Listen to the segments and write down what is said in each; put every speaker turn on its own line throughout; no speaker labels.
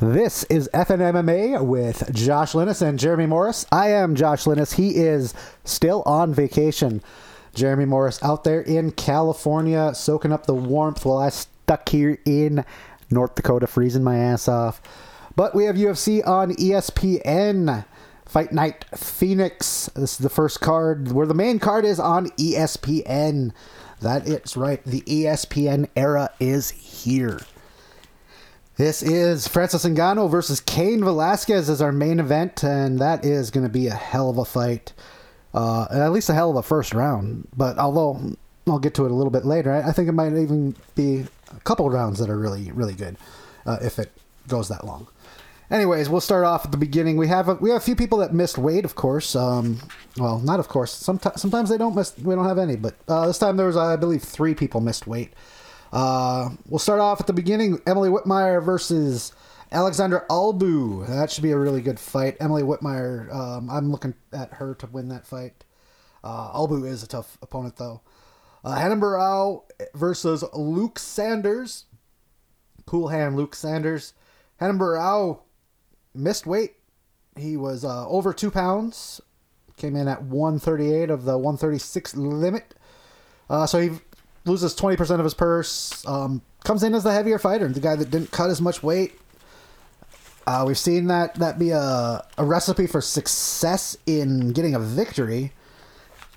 This is FNMMA with Josh Linus and Jeremy Morris. I am Josh Linus. He is still on vacation. Jeremy Morris out there in California soaking up the warmth while I stuck here in North Dakota freezing my ass off. But we have UFC on ESPN. Fight Night Phoenix. This is the first card where the main card is on ESPN. That is right. The ESPN era is here. This is Francis Ngannou versus Cain Velasquez as our main event, and that is going to be a hell of a fight. Uh, at least a hell of a first round. But although I'll get to it a little bit later, I, think it might even be a couple rounds that are really, really good uh, if it goes that long. Anyways, we'll start off at the beginning. We have a, we have a few people that missed weight, of course. Um, well, not of course. Sometimes sometimes they don't miss. We don't have any, but uh, this time there was, I believe, three people missed weight. Uh, we'll start off at the beginning. Emily Whitmire versus Alexandra Albu. That should be a really good fight. Emily Whitmire. Um, I'm looking at her to win that fight. Uh, Albu is a tough opponent, though. Uh, Renan Barão versus Luke Sanders. Cool hand, Luke Sanders. Renan Barão missed weight. He was uh, over two pounds. Came in at 138 of the 136 limit. Uh, so he loses 20% of his purse. Um, comes in as the heavier fighter, the guy that didn't cut as much weight. Uh, we've seen that that be a, a recipe for success in getting a victory,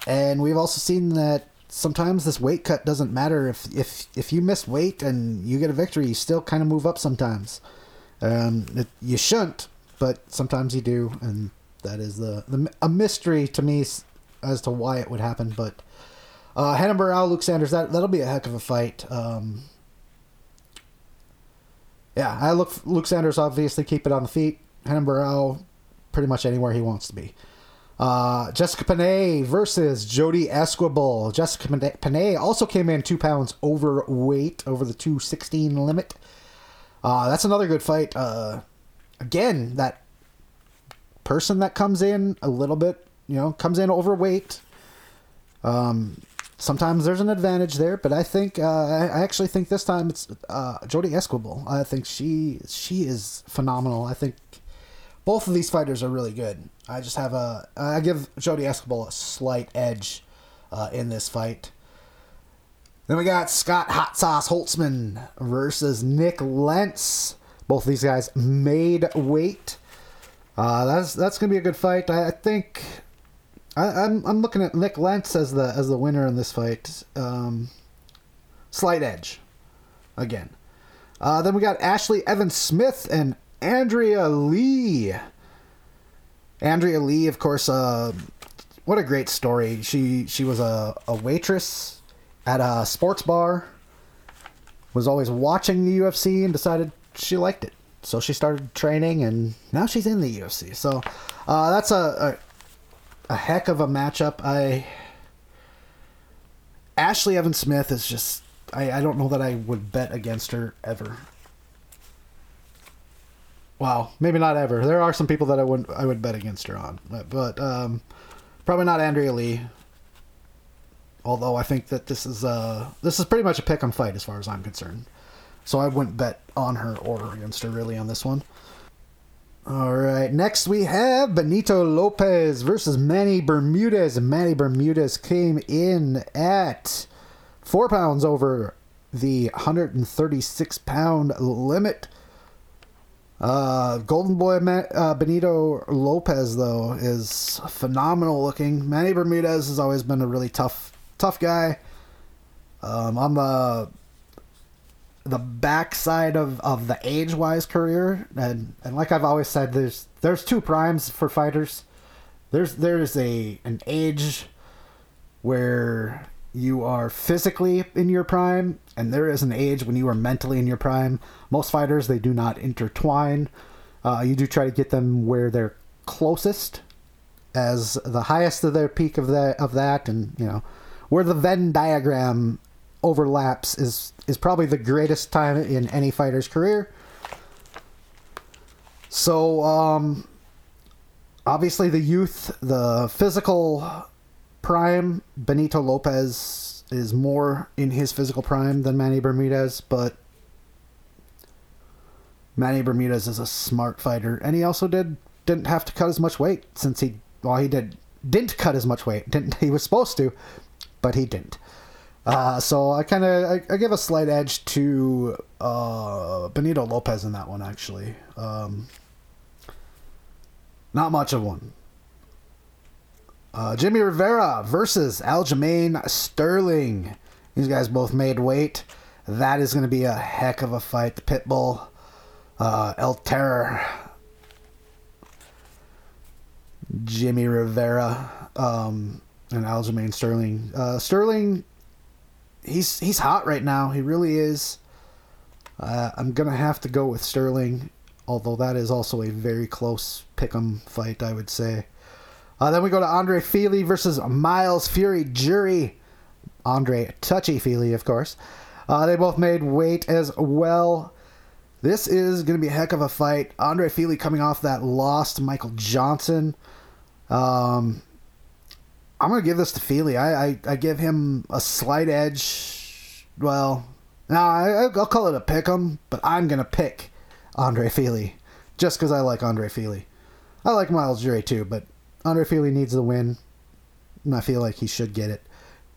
and we've also seen that sometimes this weight cut doesn't matter if if if you miss weight and you get a victory, you still kind of move up sometimes. Um, it, you shouldn't, but sometimes you do, and that is the, the a mystery to me as to why it would happen. But uh, Luke Sanders, that that'll be a heck of a fight. Um, yeah, I look Luke Sanders obviously keep it on the feet. Renan pretty much anywhere he wants to be. Uh, Jessica Penne versus Jodie Esquibel. Jessica Penne also came in two pounds overweight, over the 216 limit. Uh, that's another good fight. Uh, again, that person that comes in a little bit, you know, comes in overweight. Um, sometimes there's an advantage there, but I think uh, I actually think this time it's uh, Jodie Esquibel. I think she she is phenomenal. I think both of these fighters are really good. I just have a I give Jodie Esquibel a slight edge uh, in this fight. Then we got Scott Hot Sauce Holtzman versus Nick Lentz. Both of these guys made weight. Uh, that's that's gonna be a good fight. I, I think I, I'm I'm looking at Nick Lentz as the as the winner in this fight. Um, slight edge, again. Uh, then we got Ashlee Evans Smith and Andrea Lee. Andrea Lee, of course, uh, what a great story. She she was a, a waitress at a sports bar. Was always watching the UFC and decided she liked it. So she started training, and now she's in the UFC. So uh, that's a, a heck of a matchup. I Ashlee Evans Smith is just I, I don't know that I would bet against her ever. Wow, maybe not ever. There are some people that I would I would bet against her on, but, but um, probably not Andrea Lee. Although I think that this is uh this is pretty much a pick 'em fight as far as I'm concerned, so I wouldn't bet on her or against her really on this one. All right, next we have Benito Lopez versus Manny Bermudez. Manny Bermudez came in at four pounds over the 136 pound limit. Uh, Golden Boy Ma- uh, Benito Lopez though is phenomenal looking. Manny Bermudez has always been a really tough, tough guy. Um, on the the backside of, of the age wise career, and and like I've always said, there's there's two primes for fighters. There's there's a an age where you are physically in your prime, and there is an age when you are mentally in your prime. Most fighters they do not intertwine. Uh, you do try to get them where they're closest, as the highest of their peak of that of that, and you know where the Venn diagram overlaps is is probably the greatest time in any fighter's career. So um, obviously the youth, the physical prime, Benito Lopez is more in his physical prime than Manny Bermudez, but Manny Bermudez is a smart fighter, and he also did didn't have to cut as much weight since he well he did didn't cut as much weight. Didn't he was supposed to, but he didn't. Uh, so I kind of I, I, give a slight edge to uh, Benito Lopez in that one actually. Um, not much of one. Uh, Jimmy Rivera versus Aljamain Sterling. These guys both made weight. That is going to be a heck of a fight. The Pitbull, uh, El Terror, Jimmy Rivera, um, and Aljamain Sterling. Uh, Sterling, he's he's hot right now. He really is. Uh, I'm gonna have to go with Sterling, although that is also a very close pick'em fight, I would say. Uh, then we go to Andre Fili versus Myles Fury Jury. Andre Touchy Fili, of course. Uh, they both made weight as well. This is going to be a heck of a fight. Andre Fili coming off that loss to Michael Johnson. Um, I'm to give this to Fili. I, I, I, give him a slight edge. Well, no, I, will call it a pick 'em, but I'm to pick Andre Fili just because I like Andre Fili. I like Myles Jury too, but Andre Fili needs the win. And I feel like he should get it.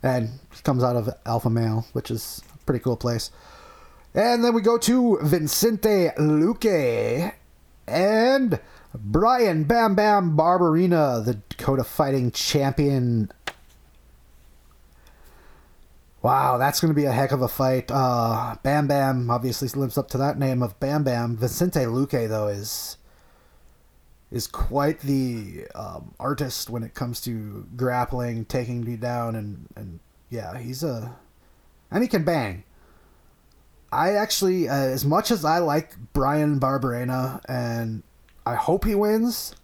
And he comes out of Alpha Male, which is a pretty cool place. And then we go to Vicente Luque and Bryan Bam Bam Barberena, the Dakota Fighting Champion. Wow, that's going to be a heck of a fight. Uh, Bam Bam obviously lives up to that name of Bam Bam. Vicente Luque, though, is is quite the um, artist when it comes to grappling, taking me down, and and yeah, he's a and he can bang. I actually, uh, as much as I like Bryan Barberena and I hope he wins,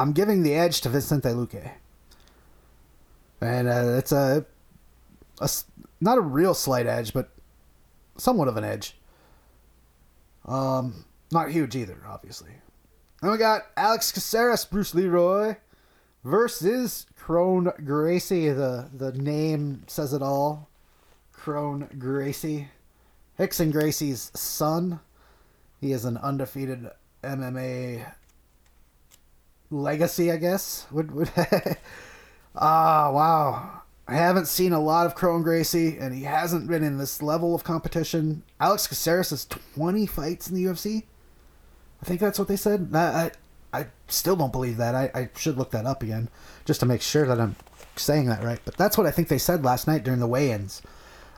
I'm giving the edge to Vicente Luque. And uh, it's a, a not a real slight edge, but somewhat of an edge. Um, not huge either, obviously. Then we got Alex Caceres, Bruce Leroy, versus Kron Gracie. The the name says it all. Kron Gracie, Rickson Gracie's son. He is an undefeated MMA legacy, I guess. Would would ah wow. I haven't seen a lot of Kron Gracie, and he hasn't been in this level of competition. Alex Caceres has 20 fights in the UFC. I think that's what they said. I, I, I still don't believe that. I, I should look that up again just to make sure that I'm saying that right. But that's what I think they said last night during the weigh-ins.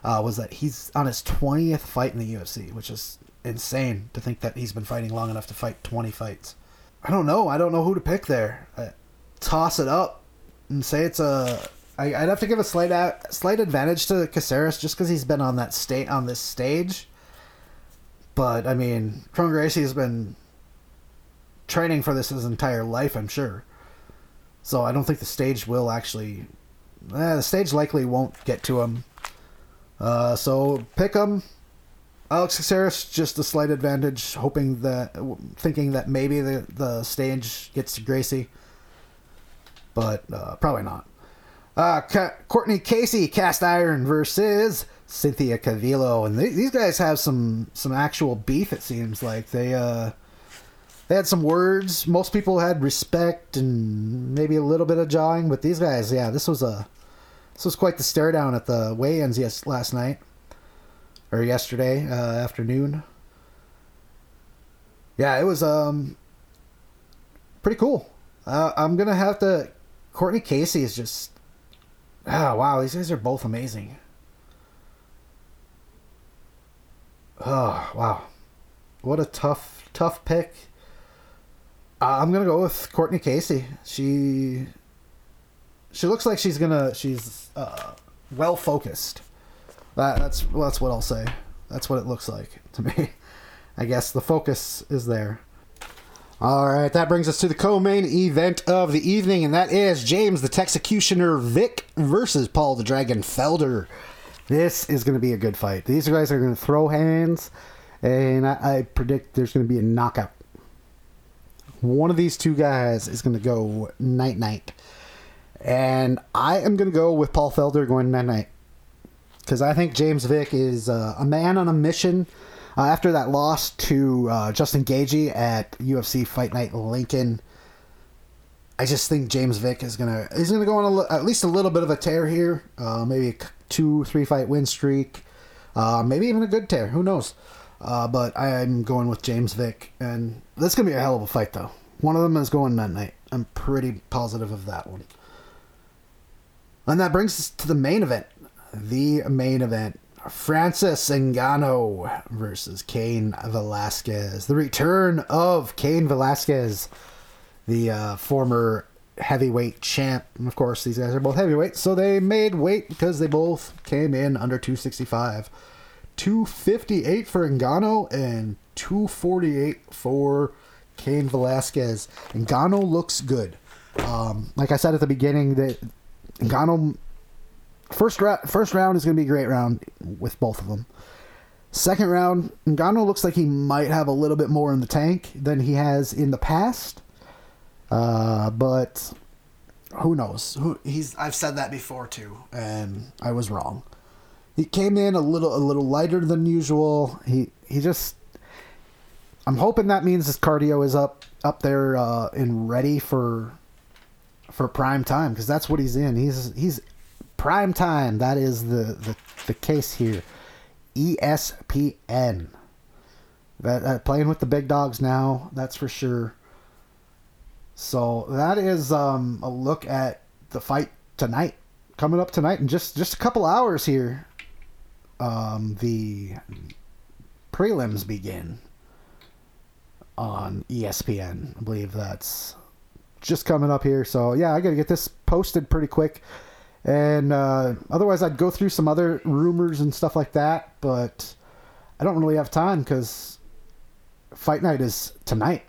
Uh, was that he's on his 20th fight in the UFC, which is insane to think that he's been fighting long enough to fight 20 fights. I don't know. I don't know who to pick there. I, toss it up and say it's a. I, I'd have to give a slight a, slight advantage to Caceres just because he's been on that state on this stage. But I mean, Kron Gracie has been training for this his entire life, I'm sure. So I don't think the stage will actually. Eh, the stage likely won't get to him. Uh, so pick him. Alex Caceres just a slight advantage, hoping that, thinking that maybe the the stage gets to Gracie, but uh, probably not. Uh, Courtney Casey, Cast Iron versus Cynthia Calvillo, and they, these guys have some some actual beef. It seems like they uh, they had some words. Most people had respect and maybe a little bit of jawing, but these guys, yeah, this was a this was quite the stare down at the weigh-ins yes last night or yesterday uh, afternoon. Yeah, it was um pretty cool. Uh, I'm gonna have to. Courtney Casey is just. Oh wow, these guys are both amazing. Oh wow, what a tough tough pick. Uh, I'm gonna go with Courtney Casey. She she looks like she's gonna she's uh, well focused. That, that's well, that's what I'll say. That's what it looks like to me. I guess the focus is there. All right, that brings us to the co-main event of the evening, and that is James the Texecutioner Vick versus Paul the Dragon Felder. This is going to be a good fight. These guys are going to throw hands, and I, I predict there's going to be a knockout one of these two guys is going to go night night. And I am going to go with Paul Felder going night night. Because I think James Vick is uh, a man on a mission. Uh, after that loss to uh, Justin Gaethje at UFC Fight Night Lincoln, I just think James Vick is gonna he's gonna go on a, at least a little bit of a tear here, uh, maybe a two three fight win streak, uh, maybe even a good tear. Who knows? Uh, but I'm going with James Vick, and that's gonna be a hell of a fight though. One of them is going that night. I'm pretty positive of that one. And that brings us to the main event. The main event. Francis Ngannou versus Cain Velasquez. The return of Cain Velasquez, the uh, former heavyweight champ. And of course, these guys are both heavyweights, so they made weight because they both came in under 265. 258 for Ngannou and 248 for Cain Velasquez. Ngannou looks good. Um, like I said at the beginning, that Ngannou first round first round is going to be a great round with both of them. Second round, Ngannou looks like he might have a little bit more in the tank than he has in the past. Uh, but who knows? Who he's I've said that before too, and I was wrong. He came in a little a little lighter than usual. He he just I'm hoping that means his cardio is up up there uh, and ready for for prime time because that's what he's in. He's he's prime time. That is the the, the case here. ESPN. That, playing with the big dogs now. That's for sure. So that is um, a look at the fight tonight, coming up tonight in just just a couple hours here. Um, the prelims begin on ESPN. I believe that's just coming up here. So yeah, I got to get this posted pretty quick. And uh, otherwise, I'd go through some other rumors and stuff like that, but I don't really have time because fight night is tonight.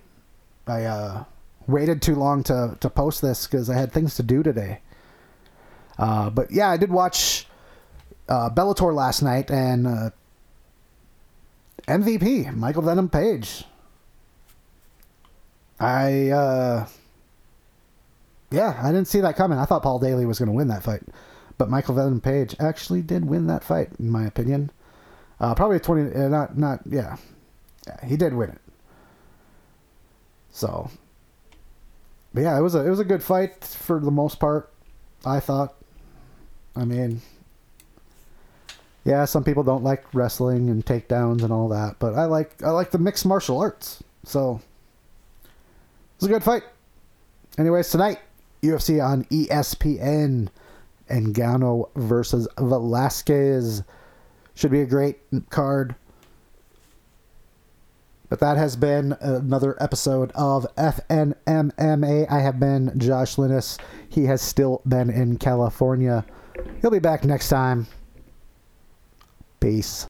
I uh, waited too long to, to post this because I had things to do today. Uh, but yeah, I did watch uh, Bellator last night and uh, MVP Michael Venom Page. I uh, yeah, I didn't see that coming. I thought Paul Daley was going to win that fight, but Michael Venom Page actually did win that fight, in my opinion. Uh, probably twenty, uh, not not yeah. yeah, he did win it. So, but yeah, it was a it was a good fight for the most part. I thought. I mean, yeah, some people don't like wrestling and takedowns and all that, but I like I like the mixed martial arts. So, it was a good fight. Anyways, tonight UFC on ESPN. Ngannou versus Velasquez. Should be a great card. But that has been another episode of FNMMA. I have been Josh Linus. He has still been in California. He'll be back next time. Peace.